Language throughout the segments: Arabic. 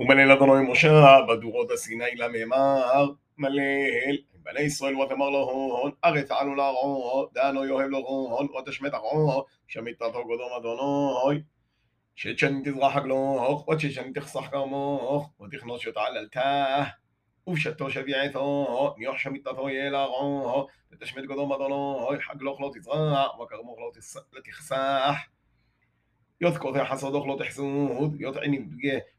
אדוני משה בדורות הסיני לממר מלל בני ישראל ותאמר לו הון הרי תעלו להרעו דנו יאהב לו הון ותשמט הרעו שמיתתו קודום אדוני. שתשני תזרח הגלוך ותשני תחסך כרמוך ותכנוס שתעללתה ובשתו שביעתו ניוח שמיתתו יהיה להרעו ותשמט קודום אדוני חגלוך לא תזרח וכרמוך לא תחסך יותקותי חסודוך לא תחסוד, יותעני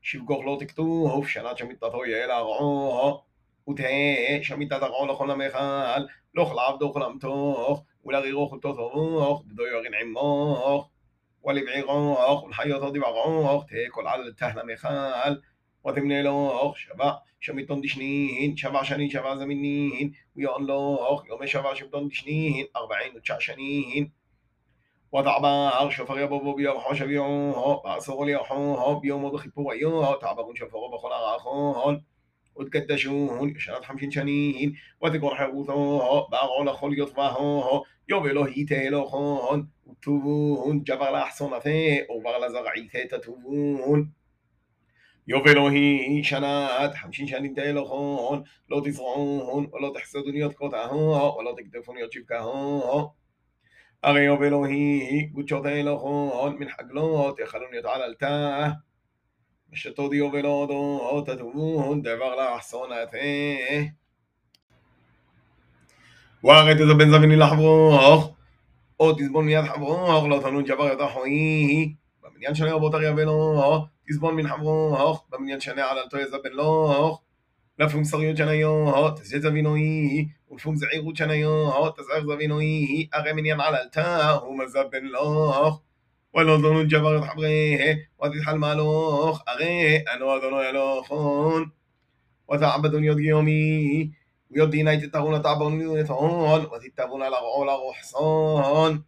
שבגוך לא תכתוב, שנת שמיתתו יהיה להרעו, ותהא שמיתת הרעו לכל המכל, לא לעבדוך למתוך, ולרירוך ולתותוך, דדו יורין עמוך, ולבעירוך, ולחיותו דבערוך, תהא כל על תהל המכל, ותמנה לוך, שבע שמיתון דשנין, שבע שנים שבע זמינין, ויון לוך, יומי שבע שמיתון דשנין, ארבעין ותשע وطعبا عرش فغيبو بيوم حوش بيوم هو بعصو ليحون هو بيوم وضخيبو ويون هو تعبون شفغو بخل عراخون هو وتقدشون شنات حمشين شنين وتقر حوثون هو بعغو لخل يطبعون هو يوم إلهي تهلوخون وتوبون جبر لأحصنته وبغل زرعيته تتوبون يوب إلهي شنات حمشين شنين تهلوخون لا تزرعون ولا تحسدون يتقطعون ولا تكدفون يتشبكهون תקדפון יות שבקהו הרי אלוהי קודשות האלוהות מן חגלות יחלון יתעללתה ושתודי ולהודות תטובון דבר לאחסונתה וארית את הבן זביני לחברוך או תסבון מיד חברוך לא תנון ג'בר את אחוי במניין שנה רבות אריה ולא תסבון מן חברוך במניין שנה עללתו יזבן לוך לפום סריות שניו תזיז אבינוי ולפום זעירות שניו תזער זבינוי הרי מניין עללתה ומזבן לוך ולא דונו ג'בר את חבריה ותתחל מהלוך הרי אנו אדונו אלוכון ותעבדון יוד גיומי ויוד דינה תתרון תעבון לתהון ותתבון על הרעו לרוחסון